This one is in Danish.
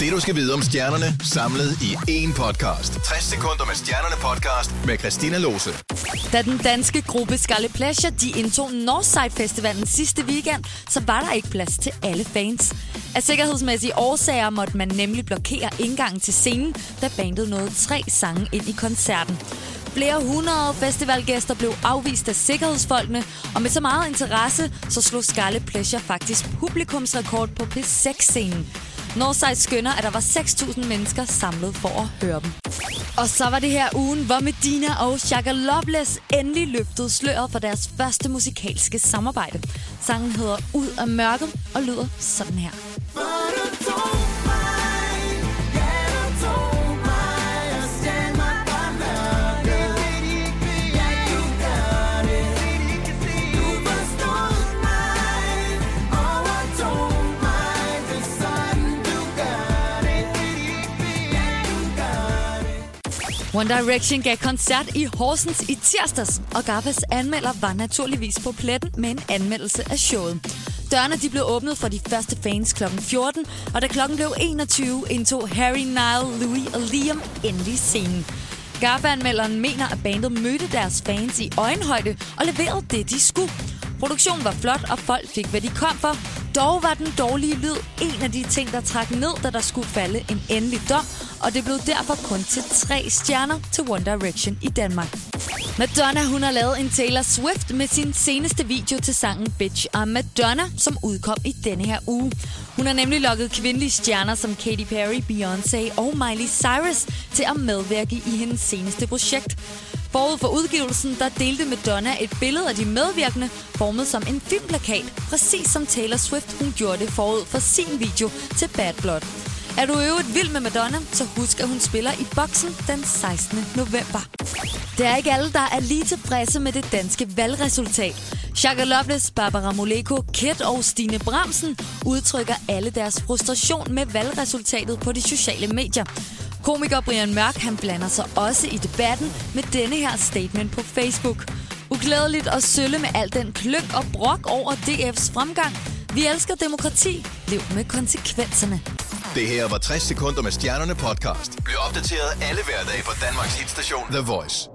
Det du skal vide om stjernerne, samlet i én podcast. 60 sekunder med stjernerne podcast med Christina Lose. Da den danske gruppe Scarlet Pleasure de indtog Northside Festivalen sidste weekend, så var der ikke plads til alle fans. Af sikkerhedsmæssige årsager måtte man nemlig blokere indgangen til scenen, da bandet nåede tre sange ind i koncerten. Flere hundrede festivalgæster blev afvist af sikkerhedsfolkene, og med så meget interesse, så slog Scarlet Pleasure faktisk publikumsrekord på P6-scenen. Northside skønner, at der var 6.000 mennesker samlet for at høre dem. Og så var det her ugen, hvor Medina og Shaka Loveless endelig løftede sløret for deres første musikalske samarbejde. Sangen hedder Ud af mørket og lyder sådan her. One Direction gav koncert i Horsens i tirsdags, og Gappas anmelder var naturligvis på pletten med en anmeldelse af showet. Dørene de blev åbnet for de første fans kl. 14, og da klokken blev 21, indtog Harry, Nile, Louis og Liam endelig scenen. Gaffa-anmelderen mener, at bandet mødte deres fans i øjenhøjde og leverede det, de skulle. Produktionen var flot, og folk fik, hvad de kom for. Dog var den dårlige lyd en af de ting, der trak ned, da der skulle falde en endelig dom, og det blev derfor kun til tre stjerner til One Direction i Danmark. Madonna hun har lavet en Taylor Swift med sin seneste video til sangen Bitch I'm Madonna, som udkom i denne her uge. Hun har nemlig lukket kvindelige stjerner som Katy Perry, Beyoncé og Miley Cyrus til at medvirke i hendes seneste projekt. Forud for udgivelsen, der delte Madonna et billede af de medvirkende, formet som en filmplakat, præcis som Taylor Swift hun gjorde det forud for sin video til Bad Blood. Er du øvrigt vild med Madonna, så husk, at hun spiller i boksen den 16. november. Det er ikke alle, der er lige tilfredse med det danske valgresultat. Shaka Loveless, Barbara Moleko, Kit og Stine Bramsen udtrykker alle deres frustration med valgresultatet på de sociale medier. Komiker Brian Mørk han blander sig også i debatten med denne her statement på Facebook. Uglædeligt og sølle med al den kløk og brok over DF's fremgang. Vi elsker demokrati. Lev med konsekvenserne. Det her var 60 sekunder med stjernerne podcast. Bliv opdateret alle hverdage på Danmarks hitstation The Voice.